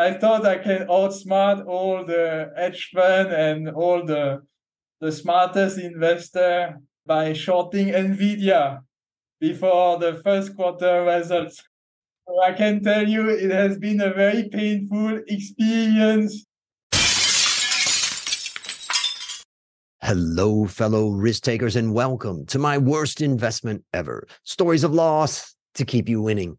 I thought I can outsmart all the hedge fund and all the the smartest investor by shorting Nvidia before the first quarter results. So I can tell you it has been a very painful experience. Hello, fellow risk takers, and welcome to my worst investment ever stories of loss to keep you winning.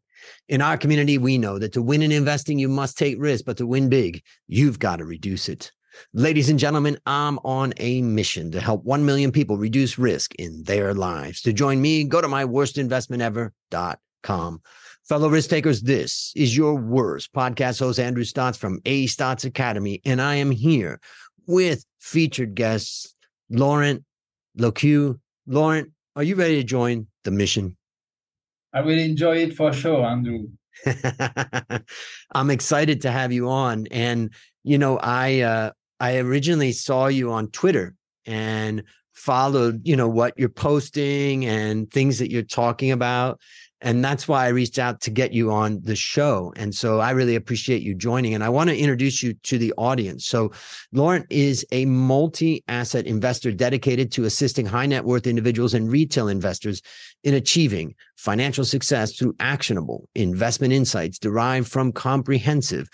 In our community, we know that to win in investing, you must take risk, but to win big, you've got to reduce it. Ladies and gentlemen, I'm on a mission to help 1 million people reduce risk in their lives. To join me, go to myworstinvestmentever.com. Fellow risk takers, this is your worst podcast host, Andrew Stotz from A Stotz Academy, and I am here with featured guests, Laurent Lequeu. Laurent, are you ready to join the mission? I will enjoy it for sure, Andrew. I'm excited to have you on. And you know, I uh, I originally saw you on Twitter and followed, you know, what you're posting and things that you're talking about. And that's why I reached out to get you on the show. And so I really appreciate you joining. And I want to introduce you to the audience. So Laurent is a multi asset investor dedicated to assisting high net worth individuals and retail investors in achieving financial success through actionable investment insights derived from comprehensive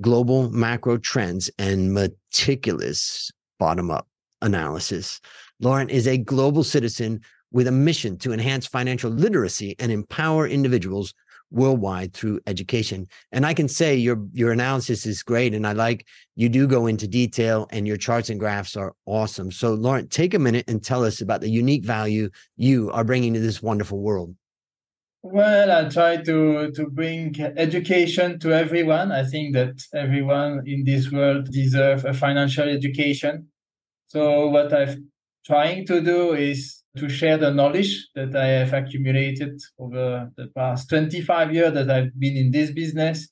global macro trends and meticulous bottom up analysis. Laurent is a global citizen with a mission to enhance financial literacy and empower individuals worldwide through education. And I can say your your analysis is great and I like you do go into detail and your charts and graphs are awesome. So Laurent, take a minute and tell us about the unique value you are bringing to this wonderful world. Well, I try to to bring education to everyone. I think that everyone in this world deserves a financial education. So what I'm trying to do is to share the knowledge that I have accumulated over the past 25 years that I've been in this business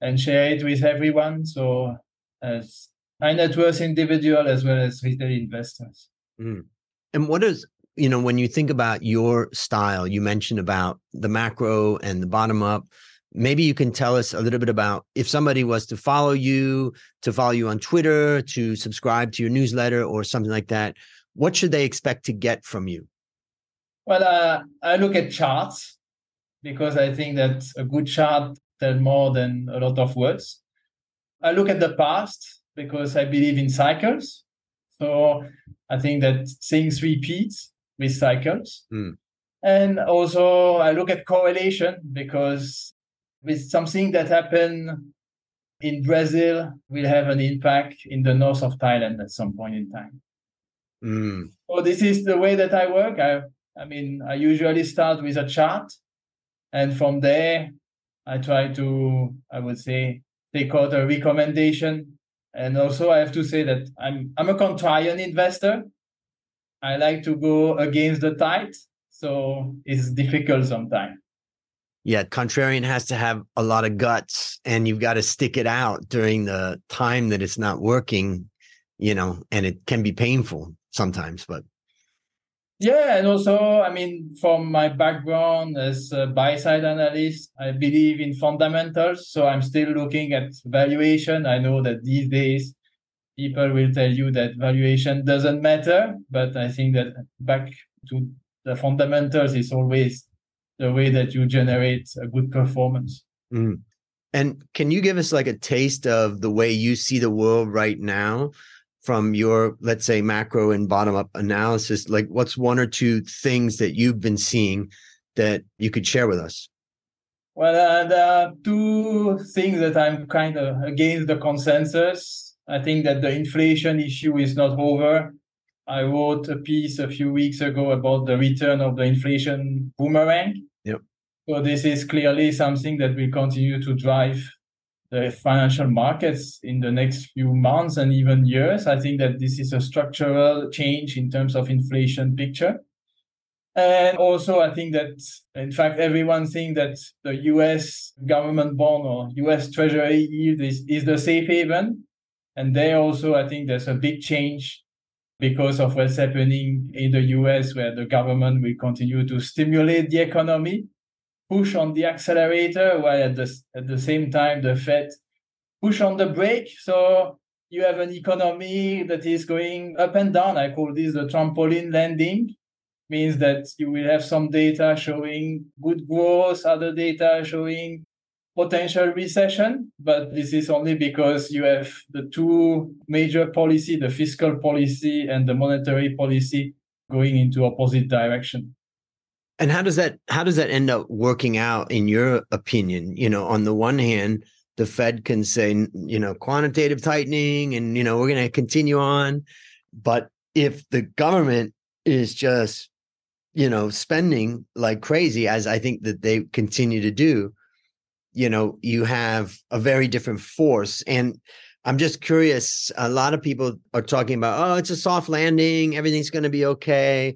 and share it with everyone. So as high net worth individual as well as retail investors. Mm. And what is, you know, when you think about your style, you mentioned about the macro and the bottom up. Maybe you can tell us a little bit about if somebody was to follow you, to follow you on Twitter, to subscribe to your newsletter or something like that what should they expect to get from you? Well, uh, I look at charts because I think that a good chart tells more than a lot of words. I look at the past because I believe in cycles. So I think that things repeat with cycles. Mm. And also I look at correlation because with something that happened in Brazil will have an impact in the north of Thailand at some point in time. Mm. So this is the way that I work. I, I mean, I usually start with a chart, and from there, I try to, I would say, take out a recommendation. And also, I have to say that I'm I'm a contrarian investor. I like to go against the tide, so it's difficult sometimes. Yeah, contrarian has to have a lot of guts, and you've got to stick it out during the time that it's not working. You know, and it can be painful sometimes, but yeah, and also, I mean, from my background as a buy side analyst, I believe in fundamentals. So I'm still looking at valuation. I know that these days people will tell you that valuation doesn't matter, but I think that back to the fundamentals is always the way that you generate a good performance. Mm. And can you give us like a taste of the way you see the world right now? From your let's say macro and bottom up analysis like what's one or two things that you've been seeing that you could share with us? Well uh, there are two things that i'm kind of against the consensus. I think that the inflation issue is not over. I wrote a piece a few weeks ago about the return of the inflation boomerang. Yep. So this is clearly something that will continue to drive the financial markets in the next few months and even years. I think that this is a structural change in terms of inflation picture. And also, I think that, in fact, everyone thinks that the US government bond or US Treasury yield is, is the safe haven. And there also, I think there's a big change because of what's happening in the US, where the government will continue to stimulate the economy push on the accelerator while at the, at the same time the Fed push on the brake. So you have an economy that is going up and down. I call this the trampoline landing. Means that you will have some data showing good growth, other data showing potential recession, but this is only because you have the two major policy, the fiscal policy and the monetary policy going into opposite direction. And how does that how does that end up working out in your opinion? You know, on the one hand, the Fed can say, you know, quantitative tightening and you know, we're going to continue on, but if the government is just you know spending like crazy as i think that they continue to do you know you have a very different force. And i'm just curious a lot of people are talking about oh it's a soft landing. Everything's going to be okay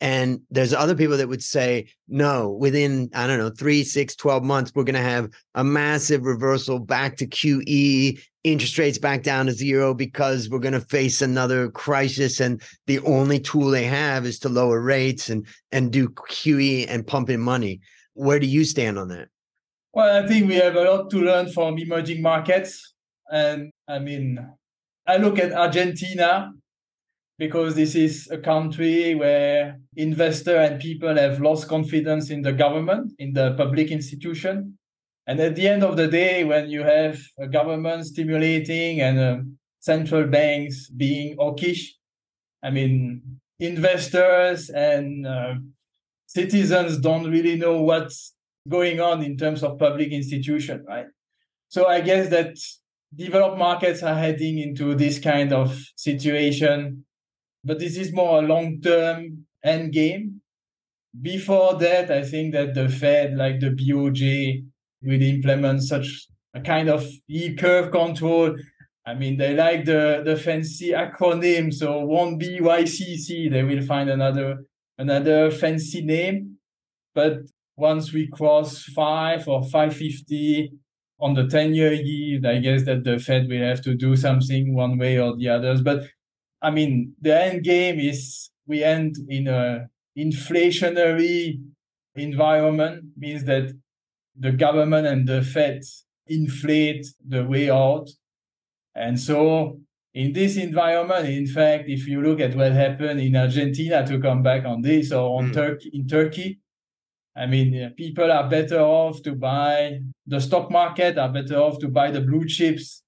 and there's other people that would say no within i don't know 3 6 12 months we're going to have a massive reversal back to qe interest rates back down to zero because we're going to face another crisis. And the only tool they have is to lower rates and and do qe and pump in money. Where do you stand on that? Well, I think we have a lot to learn from emerging markets. And I mean, I look at Argentina because this is a country where investor and people have lost confidence in the government, in the public institution. And at the end of the day, when you have a government stimulating and uh, central banks being hawkish, I mean, investors and uh, citizens don't really know what's going on in terms of public institution, right? So I guess that developed markets are heading into this kind of situation, but this is more a long-term end game. Before that, I think that the Fed, like the BOJ, will implement such a kind of yield curve control. I mean, they like the, the fancy acronym, so won't be YCC. They will find another another fancy name. But once we cross five or 550 on the 10 year yield, I guess that the Fed will have to do something one way or the others. But I mean, the end game is we end in a inflationary environment, means that the government and the Fed inflate the way out. And so in this environment, in fact, if you look at what happened in Argentina to come back on this or on mm. Turkey in Turkey, I mean, people are better off to buy the stock market, are better off to buy the blue chips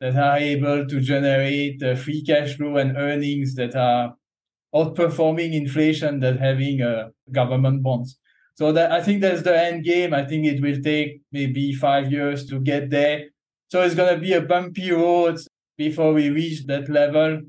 that are able to generate uh, free cash flow and earnings that are outperforming inflation than having uh, government bonds. So that I think that's the end game. I think it will take maybe five years to get there. So it's going to be a bumpy road before we reach that level.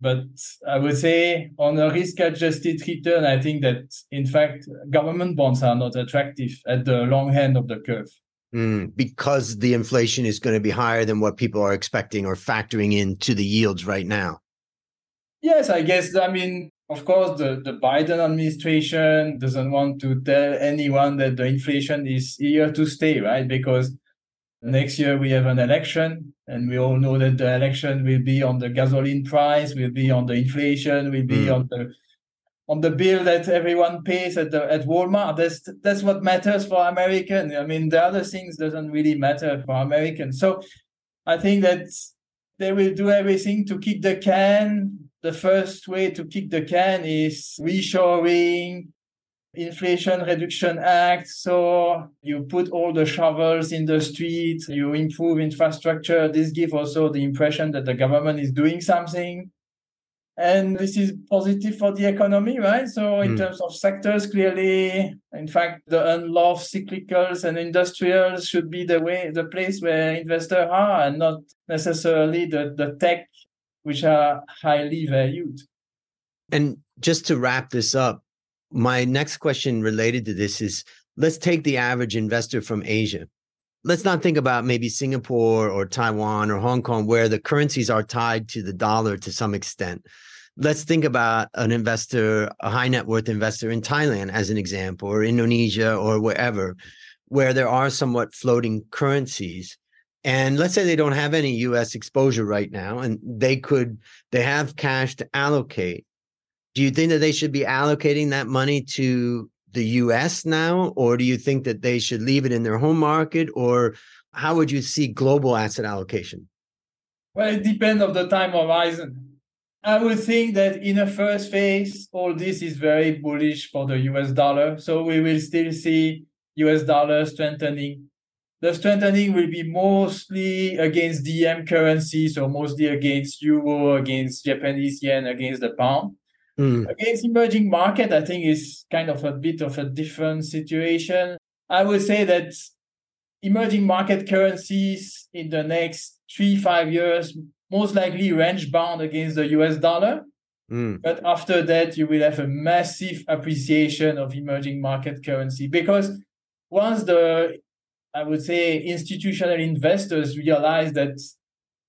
But I would say on a risk adjusted return, I think that in fact, government bonds are not attractive at the long end of the curve. Mm, because the inflation is going to be higher than what people are expecting or factoring into the yields right now. Yes, I guess. I mean, of course, the, the Biden administration doesn't want to tell anyone that the inflation is here to stay, right? Because next year we have an election and we all know that the election will be on the gasoline price, will be on the inflation, will be mm. on the on the bill that everyone pays at the at Walmart. That's that's what matters for American. I mean, the other things doesn't really matter for Americans. So I think that they will do everything to kick the can. The first way to kick the can is reshoring, Inflation Reduction Act. So you put all the shovels in the street, you improve infrastructure. This gives also the impression that the government is doing something. And this is positive for the economy, right? So in mm. terms of sectors, clearly, in fact, the unloved cyclicals and industrials should be the way, the place where investors are, and not necessarily the, the tech, which are highly valued. And just to wrap this up, my next question related to this is let's take the average investor from Asia. Let's not think about maybe Singapore or Taiwan or Hong Kong, where the currencies are tied to the dollar to some extent. Let's think about an investor, a high net worth investor in Thailand, as an example, or Indonesia or wherever, where there are somewhat floating currencies. And let's say they don't have any US exposure right now, and they could, they have cash to allocate do you think that they should be allocating that money to the US now or do you think that they should leave it in their home market or how would you see global asset allocation? Well, it depends on the time horizon. I would think that in the first phase, all this is very bullish for the US dollar. So we will still see US dollar strengthening. The strengthening will be mostly against DM currencies, so mostly against euro, against Japanese yen, against the pound. Mm. Against emerging market, I think is kind of a bit of a different situation. I would say that emerging market currencies in the next three, five years, most likely range bound against the US dollar. Mm. But after that, you will have a massive appreciation of emerging market currency because once the, I would say, institutional investors realize that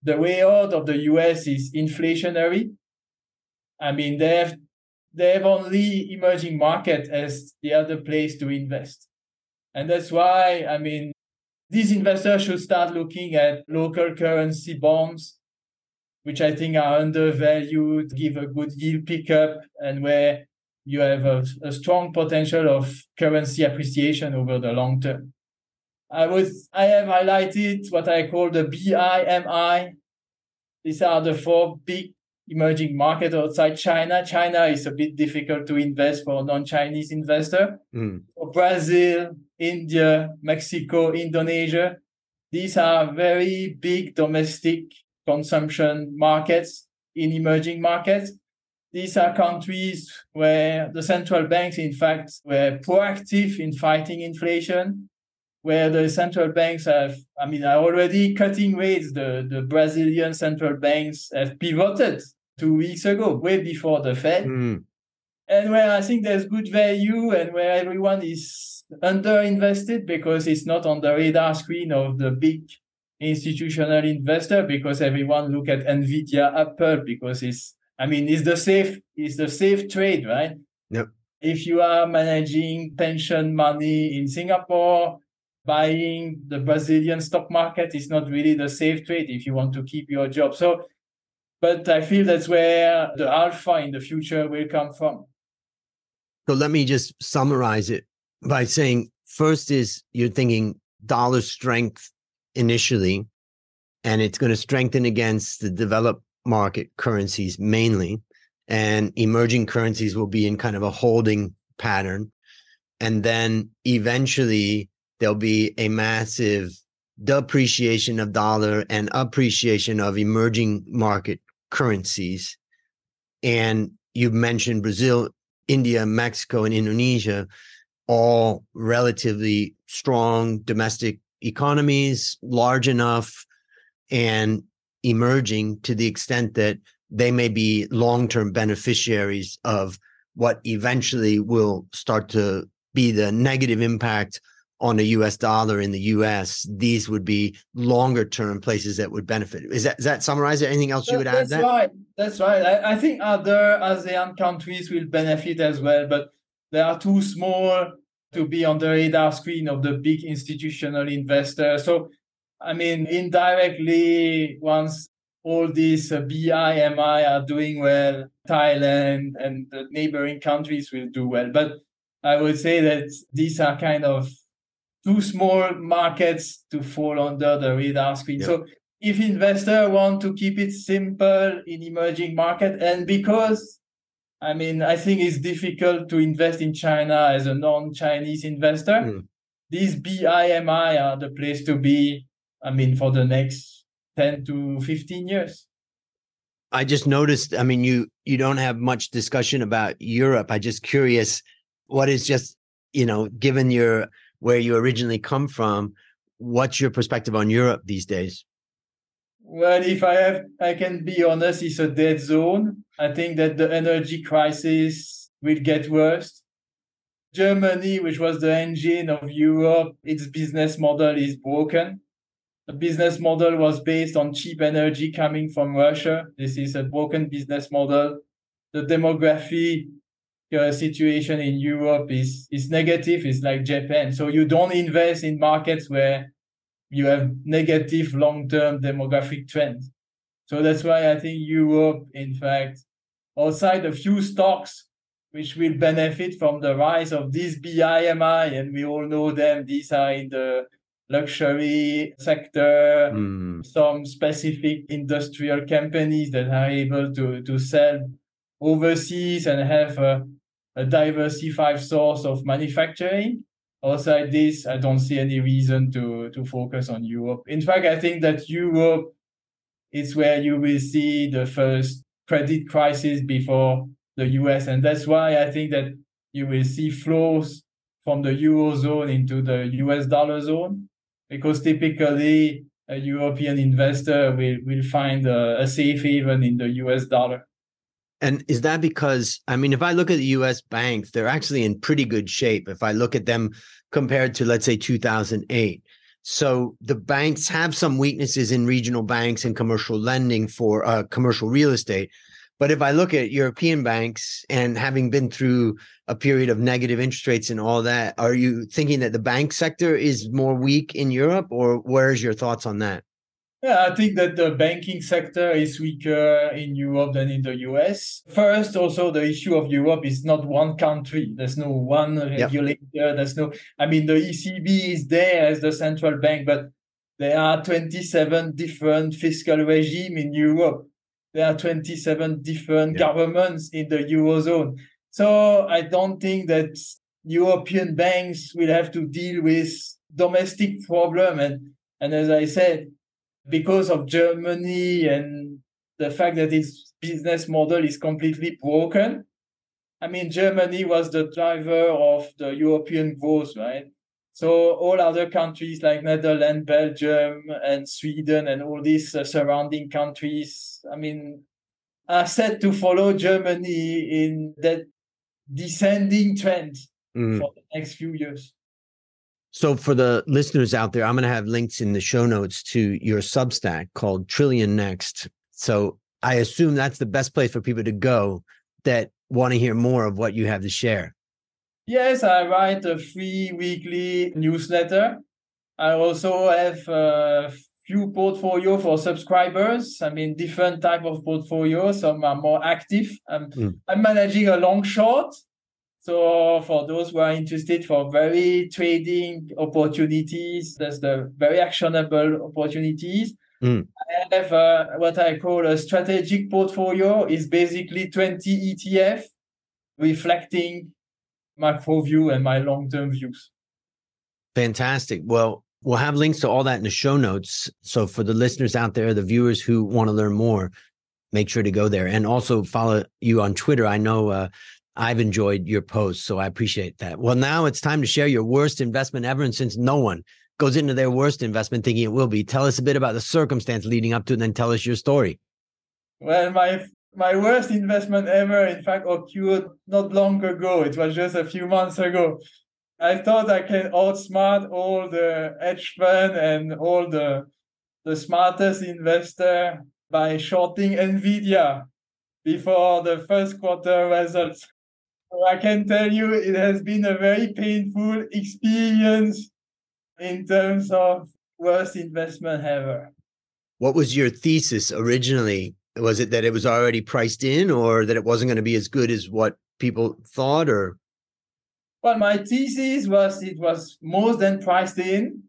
the way out of the US is inflationary, I mean, they have they have only emerging market as the other place to invest. And that's why, I mean, these investors should start looking at local currency bonds, which I think are undervalued, give a good yield pickup, and where you have a, a strong potential of currency appreciation over the long term. I was I have highlighted what I call the BIMI. These are the four big emerging markets outside China. China is a bit difficult to invest for non-Chinese investor. Mm. For Brazil, India, Mexico, Indonesia, these are very big domestic consumption markets in emerging markets. These are countries where the central banks, in fact, were proactive in fighting inflation, where the central banks have, I mean, are already cutting rates. The, the Brazilian central banks have pivoted two weeks ago, way before the Fed. Mm. And where I think there's good value and where everyone is underinvested because it's not on the radar screen of the big institutional investor because everyone look at Nvidia, Apple because it's I mean it's the safe it's the safe trade, right? Yep. If you are managing pension money in Singapore, buying the Brazilian stock market is not really the safe trade if you want to keep your job. So but I feel that's where the alpha in the future will come from. So let me just summarize it by saying first is you're thinking dollar strength initially, and it's going to strengthen against the developed market currencies mainly, and emerging currencies will be in kind of a holding pattern. And then eventually there'll be a massive depreciation of dollar and appreciation of emerging market currencies. And you mentioned Brazil, India, Mexico, and Indonesia, all relatively strong domestic economies, large enough and emerging to the extent that they may be long term beneficiaries of what eventually will start to be the negative impact on the US dollar in the US, these would be longer term places that would benefit. Is that, does that summarize it? Anything else you would add? That's right. That's right. I, I, think other ASEAN countries will benefit as well, but they are too small to be on the radar screen of the big institutional investors. So, I mean, indirectly, once all these uh, BIMI are doing well, Thailand and the neighboring countries will do well. But I would say that these are kind of too small markets to fall under the radar screen. Yep. So if investor want to keep it simple in emerging market, and because I mean, I think it's difficult to invest in China as a non-Chinese investor. Mm. These BIMI are the place to be. I mean, for the next ten to fifteen years. I just noticed. I mean, you you don't have much discussion about Europe. I just curious, what is just you know, given your where you originally come from. What's your perspective on Europe these days? Well, if I have, I can be honest, it's a dead zone. I think that the energy crisis will get worse. Germany, which was the engine of Europe, its business model is broken. The business model was based on cheap energy coming from Russia. This is a broken business model. The demography uh, situation in Europe is is negative. It's like Japan. So you don't invest in markets where you have negative long-term demographic trends. So that's why I think Europe, in fact, outside a few stocks which will benefit from the rise of these BIMI, and we all know them. These are in the luxury sector, Mm. some specific industrial companies that are able to, to sell overseas and have a, a diversified source of manufacturing. Outside this, I don't see any reason to, to focus on Europe. In fact, I think that Europe is where you will see the first credit crisis before the US. And that's why I think that you will see flows from the Eurozone into the US dollar zone, because typically a European investor will, will find a, a safe haven in the US dollar. And is that because, I mean, if I look at the US banks, they're actually in pretty good shape. If I look at them compared to, let's say, 2008. So the banks have some weaknesses in regional banks and commercial lending for uh, commercial real estate. But if I look at European banks and having been through a period of negative interest rates and all that, are you thinking that the bank sector is more weak in Europe, or where's your thoughts on that? Yeah, I think that the banking sector is weaker in Europe than in the US. First, also the issue of Europe is not one country. There's no one regulator. Yep. There's no, I mean, the ECB is there as the central bank, but there are 27 different fiscal regime in Europe. There are 27 different yep. governments in the Eurozone. So I don't think that European banks will have to deal with domestic problem. And, and as I said, because of Germany and the fact that its business model is completely broken. I mean, Germany was the driver of the European growth, right? So all other countries like Netherlands, Belgium, and Sweden, and all these uh, surrounding countries, I mean, are set to follow Germany in that descending trend mm. for the next few years. So, for the listeners out there, I'm going to have links in the show notes to your Substack called Trillion Next. So, I assume that's the best place for people to go that want to hear more of what you have to share. Yes, I write a free weekly newsletter. I also have a few portfolio for subscribers. I mean, different type of portfolio. Some are more active. I'm, mm. I'm managing a long short so for those who are interested for very trading opportunities, there's the very actionable opportunities. Mm. I have uh, what I call a strategic portfolio. is basically 20 ETF reflecting macro view and my long-term views. Fantastic. Well, we'll have links to all that in the show notes. So for the listeners out there, the viewers who want to learn more, make sure to go there and also follow you on Twitter. I know uh, I've enjoyed your posts, so I appreciate that. Well, now it's time to share your worst investment ever. And since no one goes into their worst investment thinking it will be, tell us a bit about the circumstance leading up to it and then tell us your story. Well, my my worst investment ever, in fact, occurred not long ago. It was just a few months ago. I thought I can outsmart all the hedge fund and all the the smartest investor by shorting Nvidia before the first quarter results. I can tell you it has been a very painful experience in terms of worst investment ever. What was your thesis originally? Was it that it was already priced in or that it wasn't going to be as good as what people thought or? Well my thesis was it was more than priced in.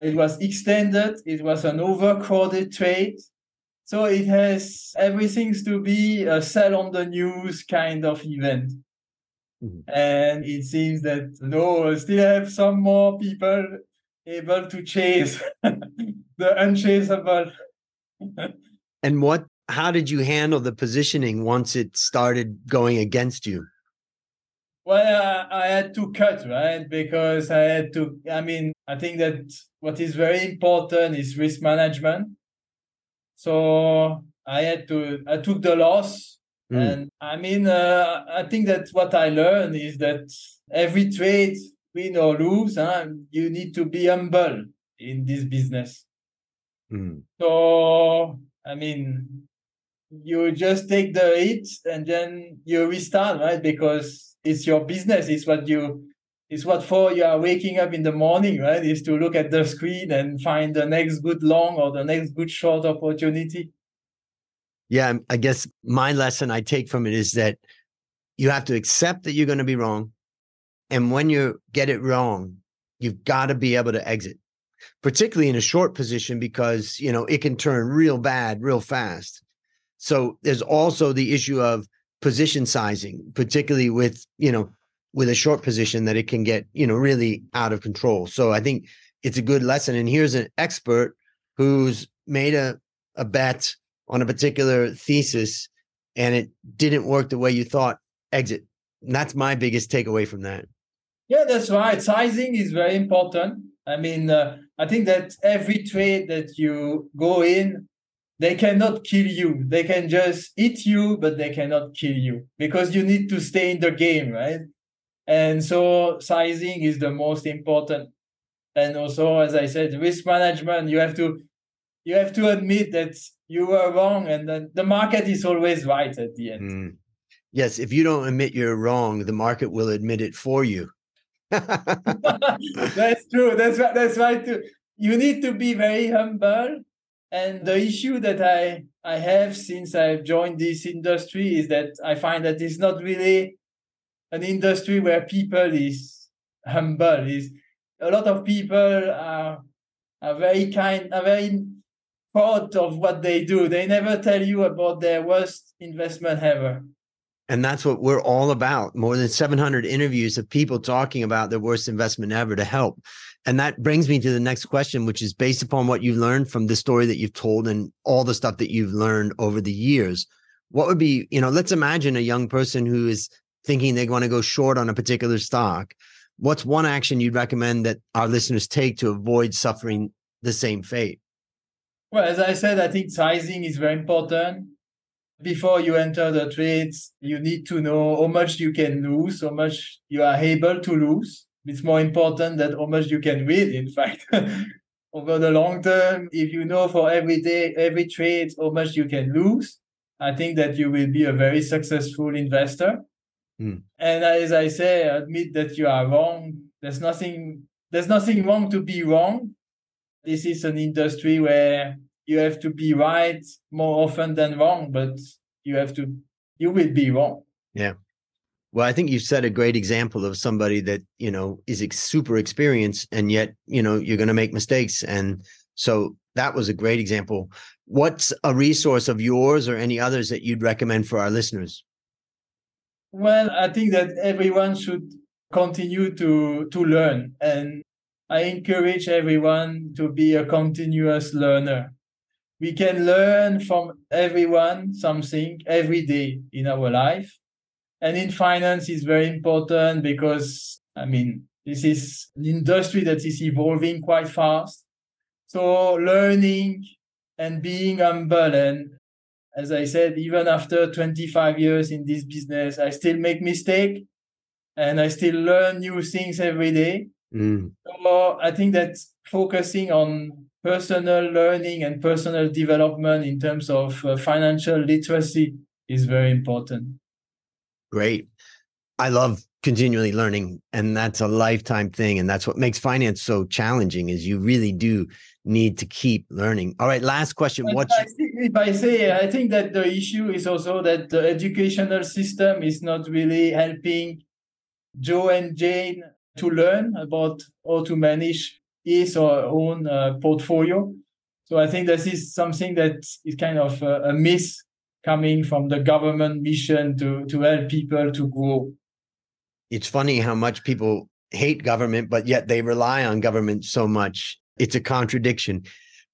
It was extended. It was an overcrowded trade. So it has everything to be a sell on the news kind of event Mm-hmm. And it seems that no, still have some more people able to chase the unchaseable. and what how did you handle the positioning once it started going against you? Well, uh, I had to cut, right? Because I had to, I mean, I think that what is very important is risk management. So I had to, I took the loss Mm. And I mean, uh, I think that what I learned is that every trade, win or lose, huh, you need to be humble in this business. Mm. So, I mean, you just take the hit and then you restart, right? Because it's your business. It's what you, it's what for you are waking up in the morning, right? Is to look at the screen and find the next good long or the next good short opportunity. Yeah, um, I guess my lesson I take from it is that you have to accept that you're going to be wrong. And when you get it wrong, you've got to be able to exit. particularly in a short position because you know it can turn real bad real fast. So there's also the issue of position sizing, particularly with you know with a short position that it can get you know really out of control. So I think it's a good lesson. And here's an expert who's made a a bet on a particular thesis and it didn't work the way you thought. Exit. And that's my biggest takeaway from that. Yeah, that's right. Sizing is very important. I mean, uh, I think that every trade that you go in, they cannot kill you. They can just eat you, but they cannot kill you because you need to stay in the game, right? And so sizing is the most important. And also, as I said, risk management, you have to you have to admit that you were wrong and that the market is always right at the end. Mm. Yes, if you don't admit you're wrong, the market will admit it for you. that's true. That's right. That's right too. You need to be very humble. And the issue that I I have since I've joined this industry is that I find that it's not really an industry where people is humble. Is a lot of people are are very kind, are very proud of what they do. They never tell you about their worst investment ever. And that's what we're all about. More than 700 interviews of people talking about their worst investment ever to help. And that brings me to the next question, which is based upon what you've learned from the story that you've told and all the stuff that you've learned over the years. What would be, you know, let's imagine a young person who is thinking they want to go short on a particular stock. What's one action you'd recommend that our listeners take to avoid suffering the same fate? Well, as I said, I think sizing is very important before you enter the trades, you need to know how much you can lose, how much you are able to lose. It's more important than how much you can win, in fact. Over the long term, if you know for every day, every trade, how much you can lose, I think that you will be a very successful investor. Mm. And as I say, admit that you are wrong. There's nothing there's nothing wrong to be wrong. This is an industry where you have to be right more often than wrong, but you have to you will be wrong. Yeah. Well, I think you set a great example of somebody that, you know, is ex- super experienced and yet, you know, you're going to make mistakes. And so that was a great example. What's a resource of yours or any others that you'd recommend for our listeners? Well, I think that everyone should continue to to learn and I encourage everyone to be a continuous learner we can learn from everyone something every day in our life. And in finance is very important because, I mean, this is an industry that is evolving quite fast. So learning and being humble and as I said, even after 25 years in this business, I still make mistake and I still learn new things every day. Mm. So I think that focusing on personal learning and personal development in terms of uh, financial literacy is very important. Great. I love continually learning and that's a lifetime thing and that's what makes finance so challenging is you really do need to keep learning. All right, last question. What if I say I think that the issue is also that the educational system is not really helping Joe and Jane to learn about how to manage his or her own uh, portfolio. So I think this is something that is kind of a, a miss coming from the government mission to to help people to grow. It's funny how much people hate government, but yet they rely on government so much. It's a contradiction.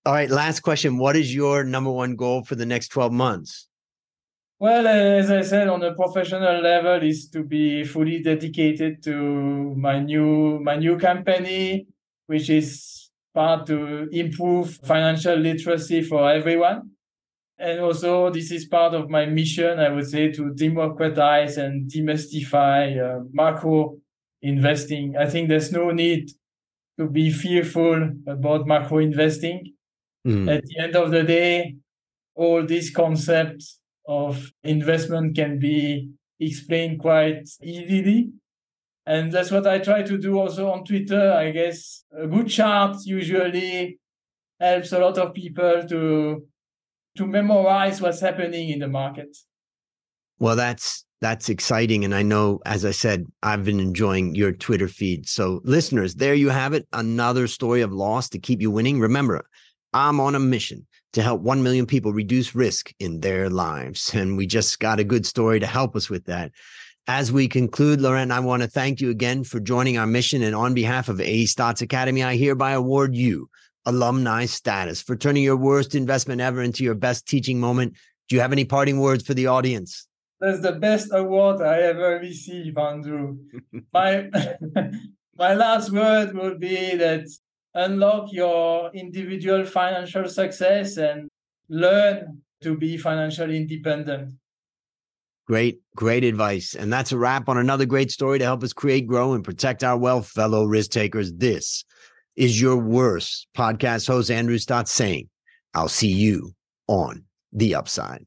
All right, last question. What is your number one goal for the next 12 months? Well, as I said, on a professional level, is to be fully dedicated to my new my new company, which is part to improve financial literacy for everyone. And also, this is part of my mission, I would say, to democratize and demystify uh, macro investing. I think there's no need to be fearful about macro investing. Mm. At the end of the day, all these concepts of investment can be explained quite easily and that's what I try to do also on Twitter. I guess a good chart usually helps a lot of people to to memorize what's happening in the market. Well, that's that's exciting. And I know, as I said, I've been enjoying your Twitter feed. So, listeners, there you have it. Another story of loss to keep you winning. Remember, I'm on a mission to help 1 million people reduce risk in their lives. And we just got a good story to help us with that. As we conclude, Laurent, I want to thank you again for joining our mission. And on behalf of A Stotz Academy, I hereby award you alumni status for turning your worst investment ever into your best teaching moment. Do you have any parting words for the audience? That's the best award I ever received, Andrew. my my last word will be that unlock your individual financial success and learn to be financially independent. Great, great advice. And that's a wrap on another great story to help us create, grow, and protect our wealth, fellow risk takers. This is your worst podcast host, Andrew Stotz, saying, I'll see you on the upside.